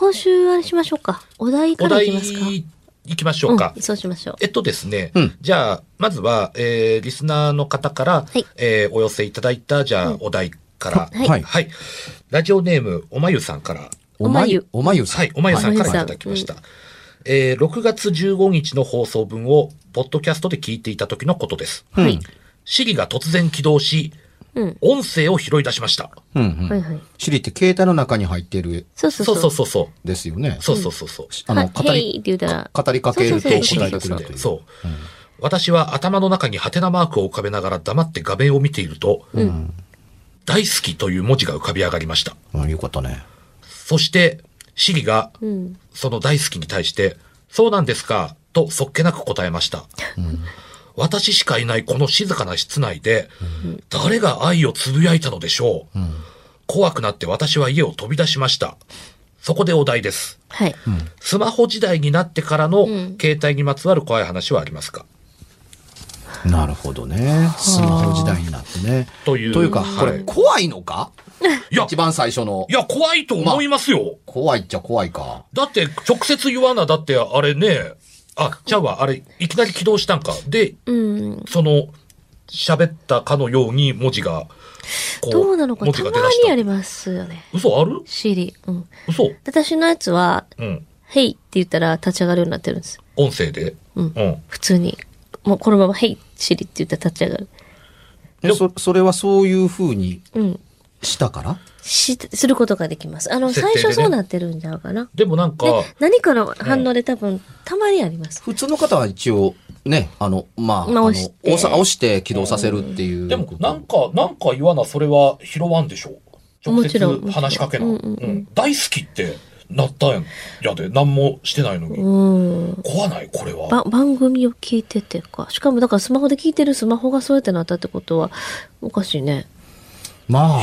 今週あれしましょうか。お題からいきますか？行きましょうか。うん、そうしましょう。えっとですね、うんじゃあ、まずは、えー、リスナーの方から、はいえーお寄せいただいた、じゃあ、お題から、はいはいはい。ラジオネーム、おまゆさんから、おまゆおまゆさん。はい、おまゆさんからいただきました。えー、6月15日の放送分を、ポッドキャストで聞いていた時のことです。はい。シリが突然起動し、うん。音声を拾い出しました。うんうん。はいはい。シリって携帯の中に入ってるそうそうそうう。そそうそうそう。ですよね。そうそうそうそう。あの、はい語り、語りかけるとそうそうそう答えてくれる。そう。私は頭の中にハテナマークを浮かべながら黙って画面を見ていると、大好きという文字が浮かび上がりました。うん。よかったね。そして、シリが、うん。その大好きに対して、そうなんですか、とそっけなく答えました。私しかいないこの静かな室内で、誰が愛をつぶやいたのでしょう、怖くなって私は家を飛び出しました。そこでお題です。はい。スマホ時代になってからのん携帯にまつわる怖い話はありますか？なるほどね。スマホ時代になってね。という。というか、これ、はい怖いのか？いや一、番最初のい。や、怖いと思いますよ。怖いっちゃ怖いか。だって、直接言わな、だって、あれね、あ、ちゃうわ、あれ、いきなり起動したんか。で、うん。その、喋ったかのように文字が、こどうなのか文たま字が出だした。にありますよね。嘘ある？シリ。うん。嘘私のやつは、うん。ヘイって言ったら立ち上がるようになってるんです。音声で？うんうん。普通に。もうこのままヘイシリって言ったら立ち上がる。えそ、それはそういう風にうん。したから？し、することができます。あの、最初そうなってるんちゃうかな。でもなんか、で、何かの反応で多分、たまにあります。普通の方は一応、ね、あの、まあ、押して押して起動させるっていう。でも、なんか、なんか言わな、それは拾わんでしょ？直もちろん接話しかけな。うんうんうんうん大好きってなったんやで、何もしてないのに。うん。怖ないこれは。ば番組を聞いててか。しかもだからスマホで聞いてるスマホがそうやってなったってことは、おかしいね。ま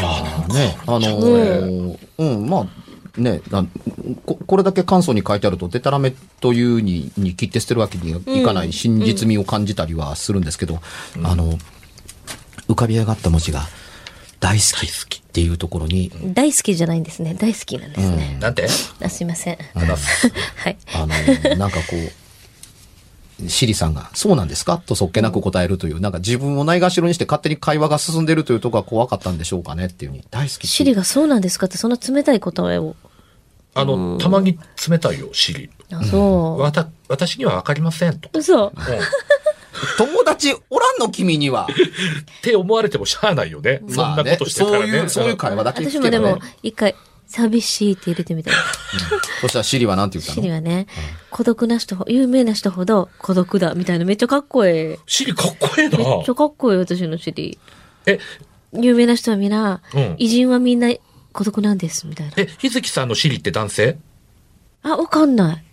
あ、ね、あのーうん、まあ、ね、なここれだけ簡素に書いてあると、デタラメというにに切って捨てるわけにはいかない真実味を感じたりはするんですけど、あの、浮かび上がった文字が、大好きっていうところに、大好きじゃないんですね。大好きなんですね。なんて？あすいません。はい。あの、なんかこう、シリさんが、そうなんですか？とそっけなく答えるという、なんか自分をないがしろにして勝手に会話が進んでるというところが怖かったんでしょうかねっていうに、大好きシリがそうなんですかってそんな冷たい答えを。あの、たまに冷たいよ、シリ。あ、そわた、私にはわかりませんと。う。嘘。う友達おらんの君には。て思われてもしゃあないよね。そんなことしてたらね。そういう、そういう会話だけ私もでも、一回、寂しいって入れてみたい。そしたらシリはなんて言ったの？シリはね、孤独な人ほ、有名な人ほど孤独だ、みたいな。めっちゃかっこええ。シリかっこええな。めっちゃかっこいい、私のシリ。え、有名な人はみんな、うん偉人はみんな孤独なんです、みたいな。え、日月さんのシリって男性？あ、わかんない。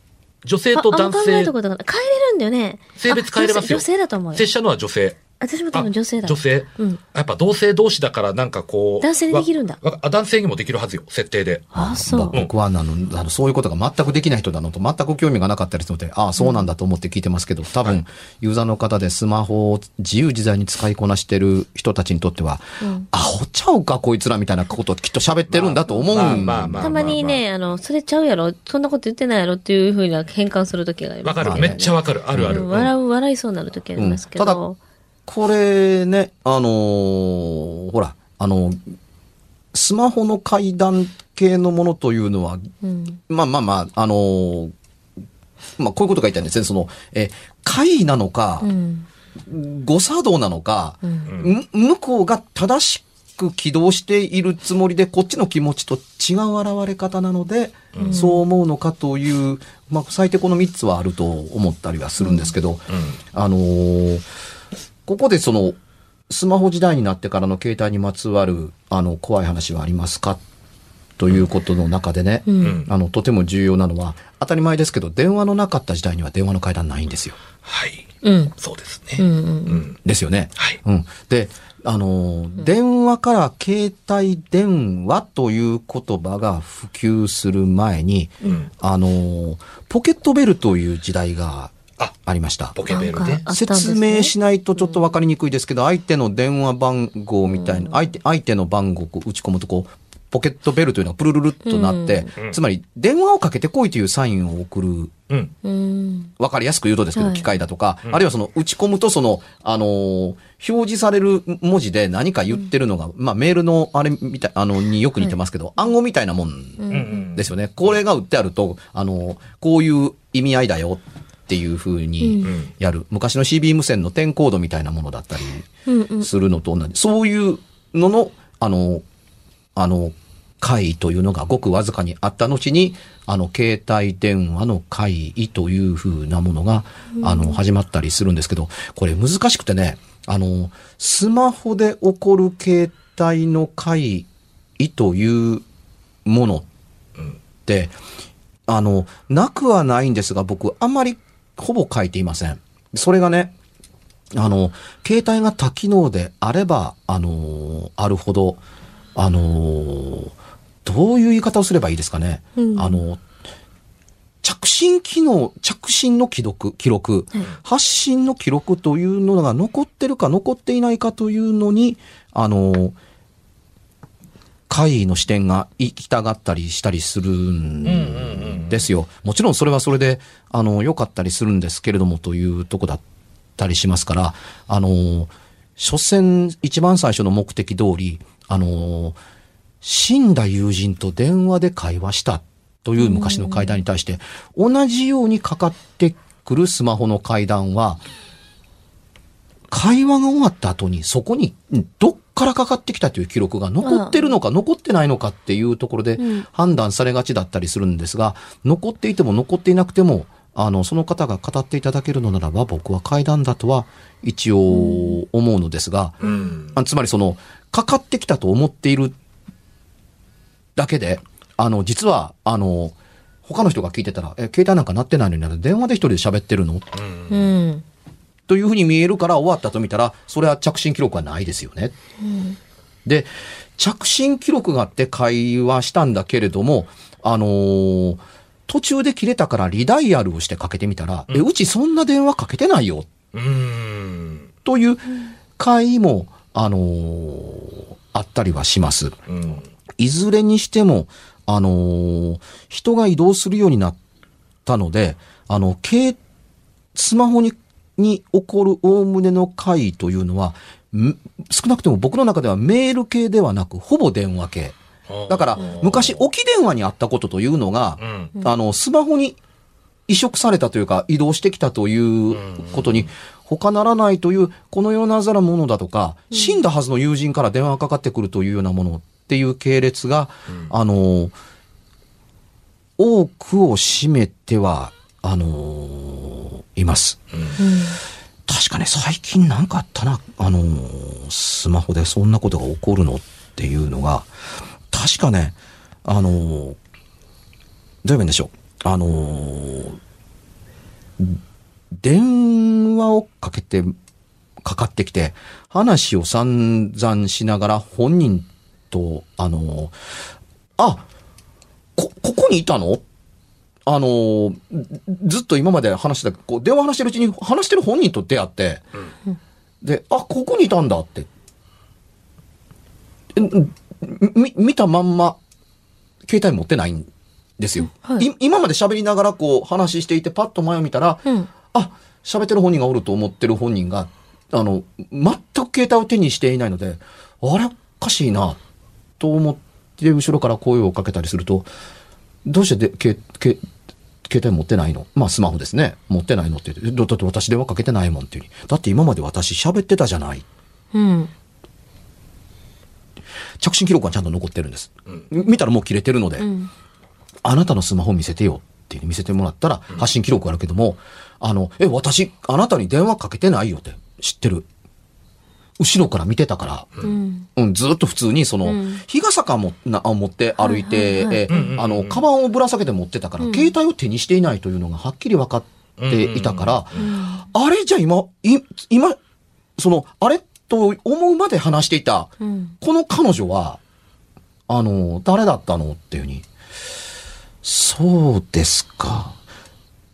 女性と男性えた、ことがない。変えれるんだよね。性別変えれますよあ女性女性だと思うよ拙。者のは女性。私も多分女性だ。女性、うんやっぱ同性同士だからなんかこう。男性でできるんだ男性にもできるはずよ、設定で。あ、そう。僕はあの、あのそういうことが全くできない人なのと全く興味がなかったりするので、ああ、そうなんだと思って聞いてますけど、多分、ユーザーの方でスマホを自由自在に使いこなしてる人たちにとっては、アホちゃうか、こいつらみたいなことをきっと喋ってるんだと思うんまあまあまあたまにね、あの、それちゃうやろ、そんなこと言ってないやろっていうふうな変換するときがあります、わかる。めっちゃわかる。あるある。うん笑う、笑いそうになるときありますけど。うんただこれね、あのーほら、あの、スマホの階段系のものというのは、うん。まあまあまあ、あのーまあこういうことが言いたいんですね。その、え、会なのか、うん。誤作動なのか、うん。む向こうが正しく起動しているつもりで、こっちの気持ちと違う現れ方なので、そう思うのかという、まあ、最低この3つはあると思ったりはするんですけど、あのーここでその、スマホ時代になってからの携帯にまつわる、あの、怖い話はありますか？ということの中でね、うんあの、とても重要なのは、当たり前ですけど、電話のなかった時代には電話の階段ないんですよ。はい。うん。そうですね。うん。うん。うん。ですよね。はい。うん。で、あのー、電話から携帯電話という言葉が普及する前に、うん。あのー、ポケットベルという時代があ、ありました。ポケベルです説ね明しないとちょっとわかりにくいですけど、相手の電話番号みたいな、相手、相手の番号を打ち込むとこう、ポケットベルというのがプルルルっとなって、うんつまり電話をかけてこいというサインを送るうん。うん。わかりやすく言うとですけど、はい機械だとか、あるいはその打ち込むとその、あのー表示される文字で何か言ってるのが、まあメールのあれみたい、あの、によく似てますけど、暗号みたいなもん。ですよね。これが打ってあると、あのーこういう意味合いだよっていうふうにうん。やる。昔の CB 無線の点コードみたいなものだったりうん。うん。するのと同じ。そういうのの、あの、あの、会というのがごくわずかにあった後に、あの、携帯電話の会議というふうなものが、あの、始まったりするんですけど、これ難しくてね、あの、スマホで起こる携帯の会議というものって、あの、なくはないんですが、僕、あんまりほぼ書いていません。それがね、あの、携帯が多機能であれば、あの、あるほど、あの、どういう言い方をすればいいですかね。うんあの、着信機能、着信の記録、記録、はい発信の記録というのが残ってるか残っていないかというのに、あの、会議の視点が行きたがったりしたりするんですよ。もちろんそれはそれで、あの、良かったりするんですけれどもというとこだったりしますから、あの、所詮一番最初の目的通り、あの、死んだ友人と電話で会話したという昔の会談に対して、同じようにかかってくるスマホの会談は、会話が終わった後にそこにどっからかかってきたという記録が残ってるのか残ってないのかっていうところでうん判断されがちだったりするんですが、残っていても残っていなくても、あの、その方が語っていただけるのならば僕は会談だとは一応思うのですが、うん。あつまりその、かかってきたと思っているだけで、あの、実は、あの、他の人が聞いてたら、え、携帯なんか鳴ってないのにな電話で一人で喋ってるの？うん。というふうに見えるから終わったと見たら、それは着信記録はないですよね。で、着信記録があって会話したんだけれども、あのー途中で切れたからリダイヤルをしてかけてみたら、え、うちそんな電話かけてないよ。うん。という会も、あのーあったりはします。うん。いずれにしても、あのー人が移動するようになったので、あの、携、スマホに、に起こるおおむねの回というのは、ん少なくとも僕の中ではメール系ではなく、ほぼ電話系。だから、昔置き電話にあったことというのが、うん。あの、スマホに移植されたというか、移動してきたということに、他ならないという、このようなざらものだとか、死んだはずの友人から電話がかかってくるというようなものっていう系列が、あの、多くを占めては、あの、います。確かね、最近なんかあったな、あの、スマホでそんなことが起こるのっていうのが、確かね、あの、どう言えばいいんでしょう。あの、電話をかけて、かかってきて、話を散々しながら本人と、あの、あ、こ、ここにいたの？あの、ずっと今まで話してた、こう、電話話してるうちに話してる本人と出会って、で、あ、ここにいたんだって。えみ、見たまんま、携帯持ってないんですよ。はいい今まで喋りながらこう話していて、パッと前を見たら、うん。あ、喋ってる本人がおると思ってる本人が、あの、全く携帯を手にしていないので、あれおかしいな、と思って、後ろから声をかけたりすると、どうしてで、け、け、携帯持ってないの？まあスマホですね。持ってないのって言って、だだって私電話かけてないもんっていうに。だって今まで私喋ってたじゃない。うん。着信記録はちゃんと残ってるんです。見たらもう切れてるので、うん。あなたのスマホ見せてよって見せてもらったら、発信記録あるけども、あの、え、私、あなたに電話かけてないよって知ってる。後ろから見てたから、うん。うん、ずっと普通にその、うん日傘かもなあ持って歩いて、はいはいはいえあの、カバンをぶら下げて持ってたから、携帯を手にしていないというのがはっきり分かっていたから、あれじゃあ今、い今、その、あれと思うまで話していた、うん。この彼女は、あの、誰だったのっていうふうに。そうですか。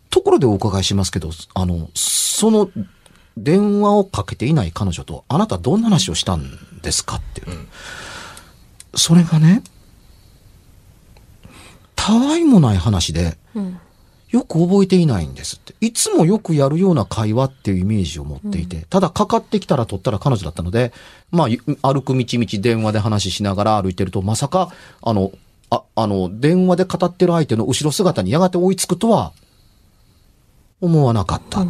ところでお伺いしますけど、あの、その電話をかけていない彼女とあなたどんな話をしたんですかっていう。それがね、たわいもない話で、うん。よく覚えていないんですって。いつもよくやるような会話っていうイメージを持っていて、ただかかってきたら取ったら彼女だったので、まあ、ゆ歩く道々電話で話しながら歩いてると、まさか、あの、あ、あの、電話で語ってる相手の後ろ姿にやがて追いつくとは、思わなかった。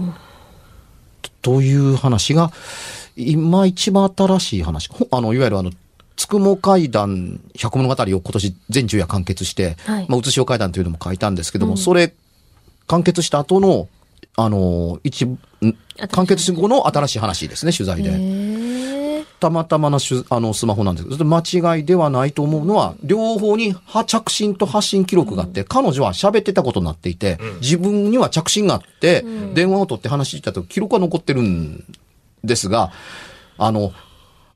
という話が、今一番新しい話。ほあの、いわゆるあの、つくも会談百物語を今年全昼夜完結して、はいまあ、うつしお会談というのも書いたんですけども、それ、完結した後の、あの、一、ん完結後の新しい話ですね、取材で。たまたまのしゅあのスマホなんですけど、間違いではないと思うのは、両方には着信と発信記録があって、彼女は喋ってたことになっていて、自分には着信があって、電話を取って話してたと記録は残ってるんですが、あの、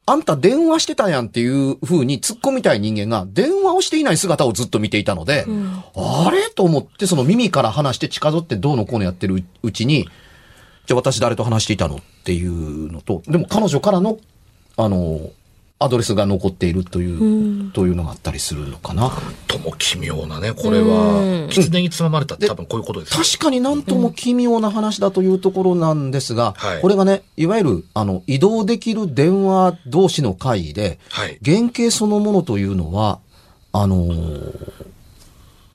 あんた電話してたやんっていう風に突っ込みたい人間が電話をしていない姿をずっと見ていたので、あれ？と思ってその耳から話して近づってどうのこうのやってるうちに、じゃあ私誰と話していたの？っていうのと、でも彼女からの、あの、アドレスが残っているという、というのがあったりするのかな。とも奇妙なね、これは。狐につままれたって多分こういうことですよ。確かになんとも奇妙な話だというところなんですが、はいこれがね、いわゆる、あの、移動できる電話同士の会議で、はい。原型そのものというのは、あのー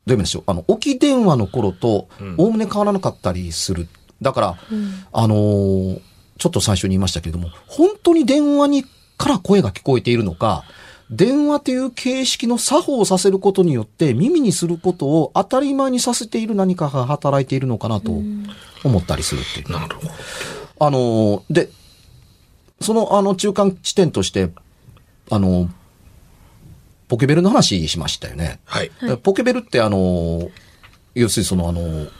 どういう意味でしょう。あの、置き電話の頃とうん、おおむね変わらなかったりする。だから、あのーちょっと最初に言いましたけれども、本当に電話にから声が聞こえているのか、電話という形式の作法をさせることによって耳にすることを当たり前にさせている何かが働いているのかなと思ったりするっていう。なるほど。あのーで、そのあの中間地点として、あのーポケベルの話しましたよね。はい。ポケベルってあのー要するにそのあのー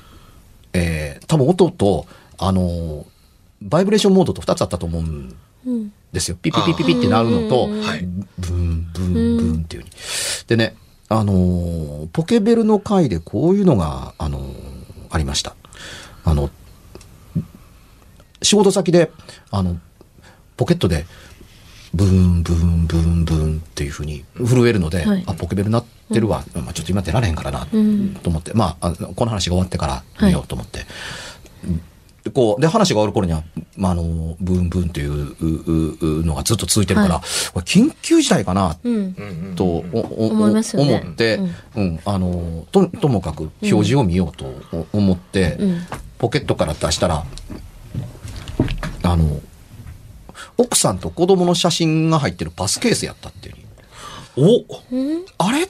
えー多分音と、あのーバイブレーションモードと2つあったと思うんうん。ですよ。ピピピピピってなるのと、はい。ブンブンブンっていう風に。でね、あのーポケベルの回でこういうのが、あのーありました。あの、仕事先で、あの、ポケットで、ブンブンブンブンっていう風に震えるので、はいあ、ポケベル鳴ってるわ。まあちょっと今出られへんからな、んと思って、まあ、あのこの話が終わってから見ようと思って。でこう、で、話が終わる頃には、まあ、あの、ブンブンっていううううのがずっと続いてるから、はこれ緊急事態かな、と、おお思って、うん、あの、と、ともかく表示を見ようとお思って、うん。ポケットから出したら、あの、奥さんと子供の写真が入ってるパスケースやったっていう。おうん。あれ？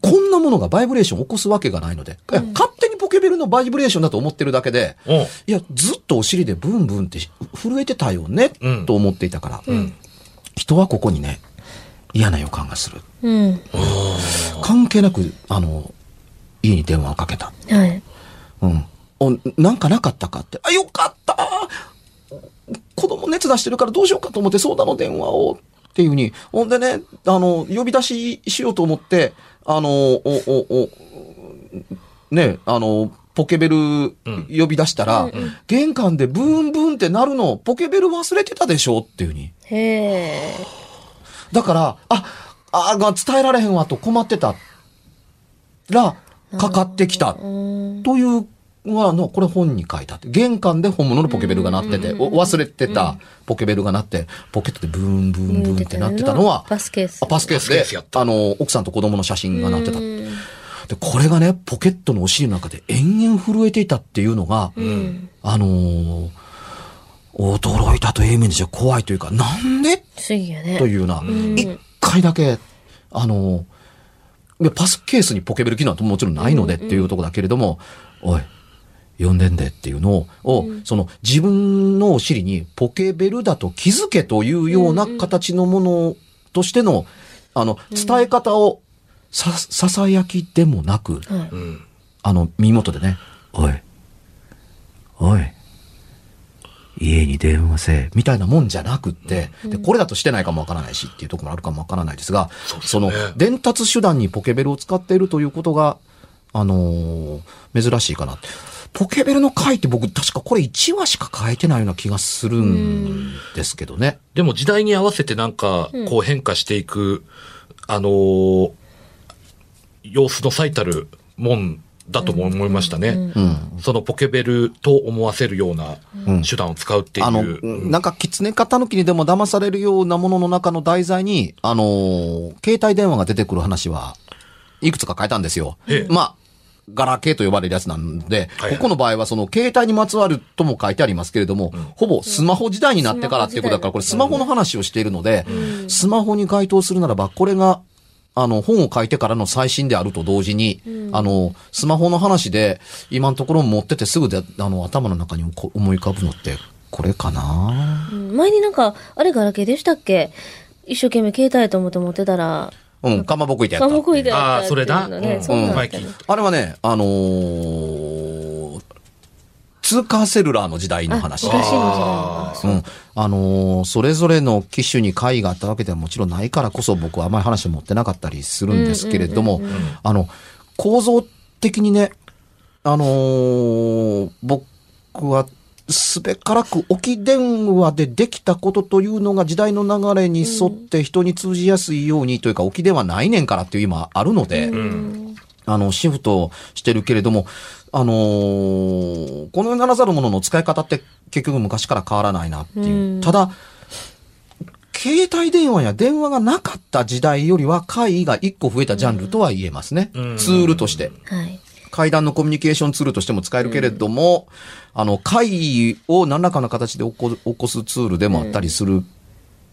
こんなものがバイブレーションを起こすわけがないので、勝手ケベルのバイブレーションだと思ってるだけで、おいや、ずっとお尻でブンブンって震えてたよね、うんと思っていたから、うん。人はここにね、嫌な予感がする。うん。関係なく、あの、家に電話をかけた。はい。うん。お、なんかなかったかって。あ、よかった熱出してるからどうしようかと思って、そうだの電話を、っていうふうに。ほんでね、あの、呼び出ししようと思って、あの、お、お、お、ね、あの、ポケベル呼び出したら、玄関でブーンブーンってなるの、ポケベル忘れてたでしょっていうふうに。へえ。だから、あ、あが伝えられへんわと困ってたら、かかってきた。うん。というのはの、これ本に書いてあって、玄関で本物のポケベルが鳴ってて、お忘れてたポケベルが鳴って、ポケットでブーンブーンブーンって鳴ってたのは、パスケース。あパスケースであの、奥さんと子供の写真が鳴ってた。うんで、これがね、ポケットのお尻の中で延々震えていたっていうのが、うん。あのー驚いたという意味でしょ、怖いというか、なんで？ね。というような、一回だけ、あの、パスケースにポケベル機能はもちろんないのでっていうところだけれども、おい、呼んでんでっていうのを、その自分のお尻にポケベルだと気づけというような形のものとしての、あの、伝え方をさ、ささやきでもなく、はいうん。あの、耳元でね、おい、おい、家に電話せえ、みたいなもんじゃなくって、で、これだとしてないかもわからないしっていうところもあるかもわからないですが、その、伝達手段にポケベルを使っているということが、あのー珍しいかなって。ポケベルの回って僕確かこれ1話しか書いてないような気がするんですけどね。でも時代に合わせてなんか、こう変化していく、あのー様子の最たるもんだとも思いましたね。うん。そのポケベルと思わせるような手段を使うっていう。あの、なんか、狐かたぬきにでも騙されるようなものの中の題材に、あのー携帯電話が出てくる話は、いくつか書いたんですよえ。えまあ、ガラケーと呼ばれるやつなんで、はいはいここの場合はその携帯にまつわるとも書いてありますけれども、ほぼスマホ時代になってからっていうことだから、これスマホの話をしているので、スマホに該当するならば、これが、あの、本を書いてからの最新であると同時に、あの、スマホの話で、今のところ持っててすぐで、あの、頭の中にこ思い浮かぶのって、これかな？うん。前になんか、あれガラケーでしたっけ？一生懸命携帯と思って持ってたら、うん、かまぼこいてやった。か。もこいであーそれだ？ね、うんそうなんだ前聞いあれはね、あのー通貨セルラーの時代の話。うん。あのーそれぞれの機種に会があったわけではもちろんないからこそ僕はあまり話を持ってなかったりするんですけれども、あの、構造的にね、あのー僕は、すべからく置き電話でできたことというのが時代の流れに沿って人に通じやすいようにというか置き電話ないねんからっていう今あるので、うん。あの、シフトしてるけれども、あのーこの世ならざるものの使い方って結局昔から変わらないなっていう。うんただ、携帯電話や電話がなかった時代よりは会が一個増えたジャンルとは言えますね。うんツールとして。はい。階段のコミュニケーションツールとしても使えるけれども、あの、会を何らかの形で起こ起こすツールでもあったりする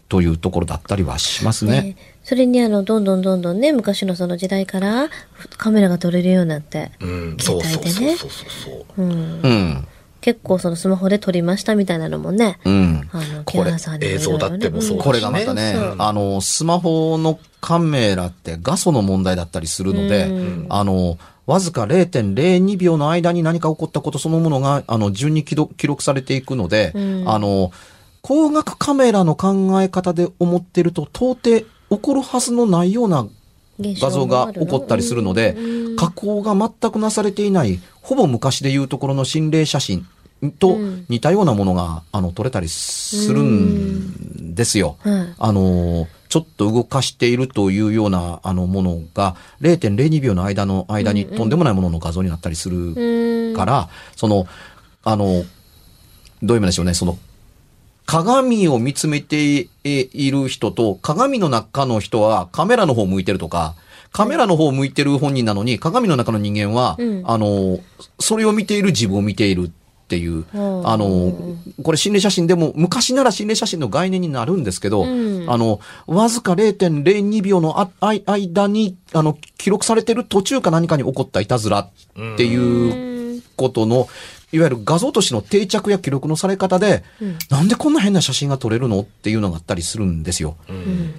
というところだったりはしますね。ねそれにあの、どんどんどんどんね、昔のその時代からカメラが撮れるようになって、うん。そうそうそうそうそうそう。うん、うん。結構そのスマホで撮りましたみたいなのもね、うん。あの、こ映像だってもそううんこれがまたね、あの、スマホのカメラって画素の問題だったりするので、うんあの、わずか0.02秒の間に何か起こったことそのものが、あの、順に記録記録されていくので、うんあの、光学カメラの考え方で思ってると、到底起こるはずのないような画像が起こったりするので、加工が全くなされていない、ほぼ昔でいうところの心霊写真と似たようなものが、あの、撮れたりするんですよ。はい。あの、ちょっと動かしているというような、あの、ものが、0.02秒の間の間にとんでもないものの画像になったりするうんから、その、あの、どういう意味でしょうね、その、鏡を見つめている人と、鏡の中の人はカメラの方向いてるとか、カメラの方向いてる本人なのに、鏡の中の人間は、うん。あの、それを見ている自分を見ているっていう、うん。あの、これ心霊写真でも、昔なら心霊写真の概念になるんですけど、うん。あの、わずか0.02秒の間に、あの、記録されてる途中か何かに起こったいたずらっていうことの、いわゆる画像としての定着や記録のされ方で、なんでこんな変な写真が撮れるのっていうのがあったりするんですよ。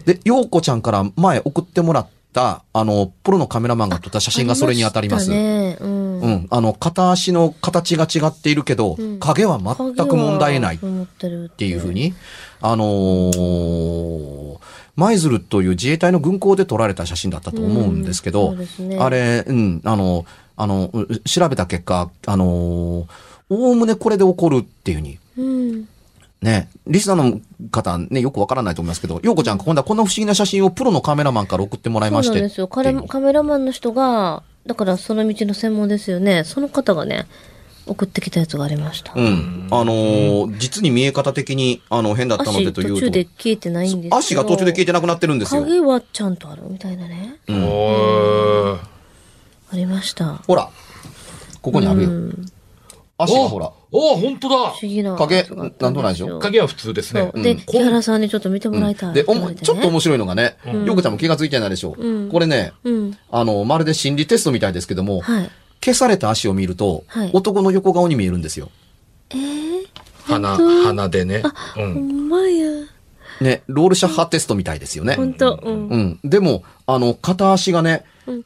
で、ようこちゃんから前送ってもらった、あの、プロのカメラマンが撮った写真がそれに当たります。ね。うん。ううん。あの、片足の形が違っているけど、うん。影は全く問題ないっていうふうに、あのー舞鶴という自衛隊の軍港で撮られた写真だったと思うんですけど、うんね。あれ、うん、あの、あの、う調べた結果、あのーおおむねこれで起こるっていうふうに、うん。ね、リスナーの方ね、よくわからないと思いますけど、ようこちゃん、今度はこんな不思議な写真をプロのカメラマンから送ってもらいまして。そうなんですよ。カメラマンの人が、だからその道の専門ですよね。その方がね、送ってきたやつがありました。うん。あのー実に見え方的に、あの、変だったので足というと。途中で消えてないんです足が途中で消えてなくなってるんですよ。影はちゃんとあるみたいなね。おーありました。ほら、ここにあるよ。うん足がほら、おー、本当だ不思議な。影なんとないでしょ？影は普通ですね。そう。で、うん木原さんにちょっと見てもらいたい。で、おもちょっと面白いのがね、うんようこちゃんも気がついてないでしょ？う。うんこれね、うん。あの、まるで心理テストみたいですけども、はい。消された足を見ると、はい男の横顔に見えるんですよ。えー、鼻、本当鼻でね。うほん。んまや。ね、ロールシャッハテストみたいですよね。ほんと、うん。うん。でも、あの、片足がね、キュン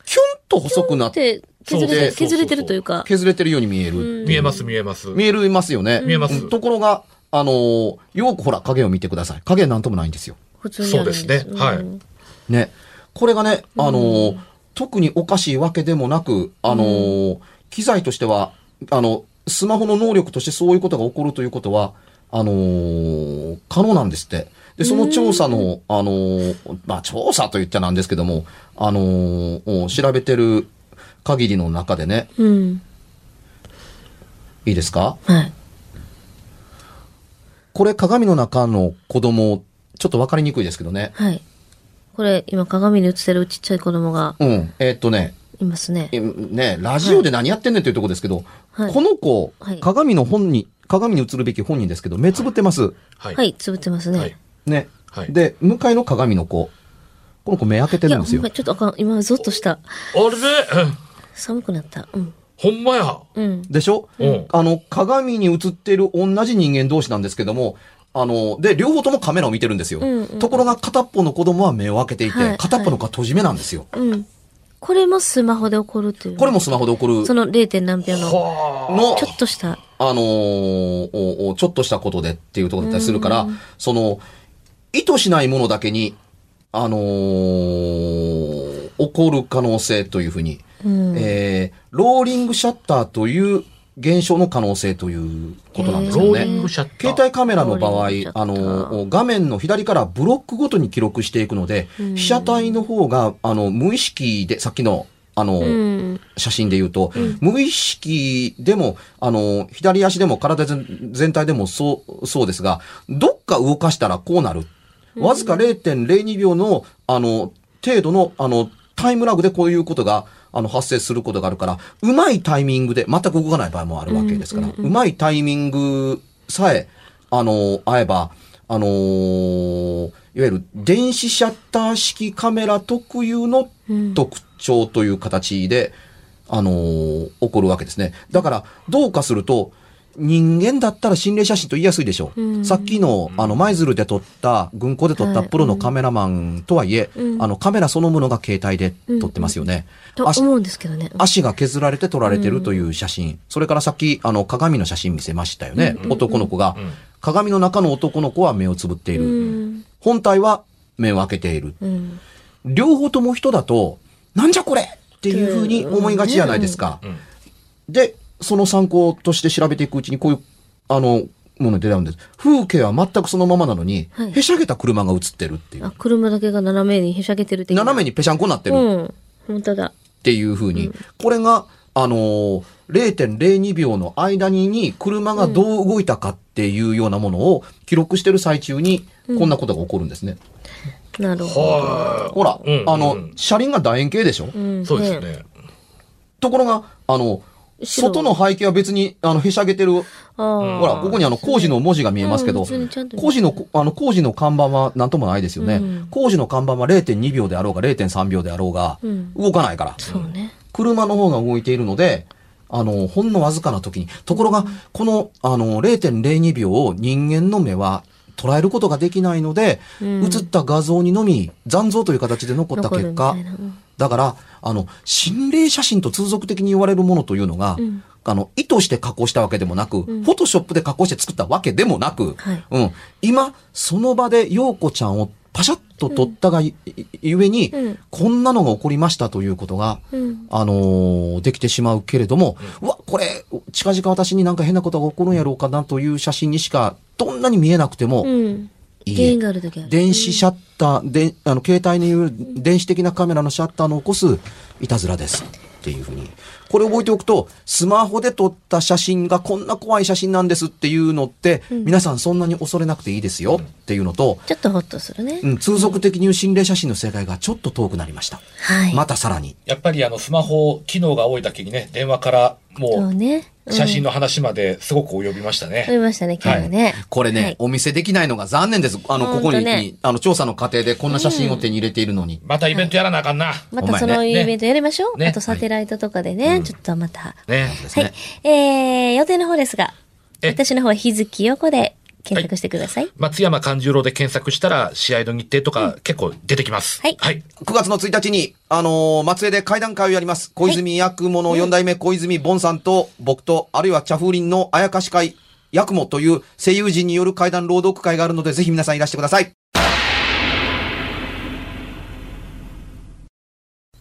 と細くなって、で、削れて、削れてるというか。削れてるように見える。見えます、見えます。見えるますよね。見えますうんところが、あのーよくほら、影を見てください。影なんともないんですよ。普通そうですねはいうんね。これがね、あのー特におかしいわけでもなく、あのー機材としては、あの、スマホの能力としてそういうことが起こるということは、あのー可能なんですって。で、その調査の、あのーまあ、調査と言ったらなんですけども、あのー調べてる限りの中でね、うん。いいですか？はい。これ鏡の中の子供、ちょっとわかりにくいですけどね。はい。これ、今鏡に映ってるちっちゃい子供がうん。えーっとね、いますね。えね、ラジオで何やってんねんというところですけど、はいこの子、はい鏡の本人、鏡に映るべき本人ですけど、目つぶってます。はい。はい、つぶってますね。はい。ね。はいで、向かいの鏡の子、この子目開けてるんですよ。ちょっとあかん。今、ゾッとした。あれうん寒くなった。うん。ほんまや。うん。でしょ、うんあの、鏡に映ってる同じ人間同士なんですけども、あの、で、両方ともカメラを見てるんですよ。うんうんところが片っぽの子供は目を開けていて、はい片っぽの子は閉じ目なんですよ。うん。これもスマホで起こるっていう。これもスマホで起こるその 0. 何秒の、はあ。のちょっとした。あのーおおちょっとしたことでっていうところだったりするから、その、意図しないものだけに、あのー起こる可能性というふうに、うん。えー、ローリングシャッターという現象の可能性ということなんですローよね。リングシャッター。携帯カメラの場合あの、画面の左からブロックごとに記録していくので、被写体の方が、あの、無意識で、さっきの、あの、うん。写真で言うと、無意識でも、あの、左足でも体全全体でもそう、そうですが、どっか動かしたらこうなる。わずか0.02秒の、あの、程度の、あの、タイムラグでこういうことが、あの、発生することがあるから、うまいタイミングで、全く動かない場合もあるわけですから、うまいタイミングさえ、あの、合えば、あのーいわゆる電子シャッター式カメラ特有の特徴という形で、あのー起こるわけですね。だから、どうかすると、人間だったら心霊写真と言いやすいでしょう。うんさっきの、あの、舞鶴で撮った、軍港で撮ったはいプロのカメラマンとはいえ、うんあの、カメラそのものが携帯で撮ってますよね。足と思うんですけどね。足が削られて撮られてるという写真。それからさっき、あの、鏡の写真見せましたよね。男の子が、鏡の中の男の子は目をつぶっている。うん。本体は目を開けている。うん。両方とも人だと、なんじゃこれっていうふうに思いがちじゃないですか。うんで、その参考として調べていくうちにこういう、あの、ものが出たんです。風景は全くそのままなのに、はいへしゃげた車が映ってるっていう。あ、車だけが斜めにへしゃげてる的な斜めにぺしゃんこになってるっうん。本当だ。ていうふうに、これが、あのー0.02秒の間にに車がどう動いたかっていうようなものを記録してる最中に、こんなことが起こるんですね。なるほど。はほら、うんあの、うん車輪が楕円形でしょ、うんい。そうです。ね。ところが、あの、外の背景は別に、あの、へしゃげてる。ほら、ここにあの、工事の文字が見えますけど工事の、あの、工事の看板はなんともないですよねうん。工事の看板は0.2秒であろうが0.3秒であろうがうん、動かないから。そうね。車の方が動いているので、あの、ほんのわずかな時に。ところが、この、あの、0.02秒を人間の目は捉えることができないので、うん。写った画像にのみ残像という形で残った結果だから、あの、心霊写真と通俗的に言われるものというのが、ん。あの、意図して加工したわけでもなく、フォトショップで加工して作ったわけでもなく、はい。うん。今、その場で陽子ちゃんをパシャッと撮ったがゆ,、ゆえに、うんこんなのが起こりましたということが、うんあのーできてしまうけれども、うわ、これ、近々私になんか変なことが起こるんやろうかなという写真にしか、どんなに見えなくても、うん。電子シャッター、で、あの、携帯による電子的なカメラのシャッターの起こすいたずらです。っていうふうに。これ覚えておくと、スマホで撮った写真がこんな怖い写真なんですっていうのって、皆さんそんなに恐れなくていいですよっていうのと、ちょっとホッとするね。うん、通俗的に言う心霊写真の世界がちょっと遠くなりました。はい。またさらに。やっぱりあのスマホ機能が多いだけにね、電話からそもううね。写真の話まですごく及びましたね。読みましたね、今日はね。これね、はいお見せできないのが残念です。あの、ここに、あの、調査の過程でこんな写真を手に入れているのに。またイベントやらなあかんな。またそのイベントやりましょう。ねあとサテライトとかでね、ちょっとまた。ね。はいね。。えー、予定の方ですが、え私の方は日月横で検索してください。松山勘十郎で検索したら試合の日程とか結構出てきます。はいはい。9月の1日に、あのー松江で会談会をやります。小泉八雲の4代目小泉ボンさんと、僕と、あるいは茶風林のあやかし会、八雲という声優陣による会談朗読会があるので、ぜひ皆さんいらしてください。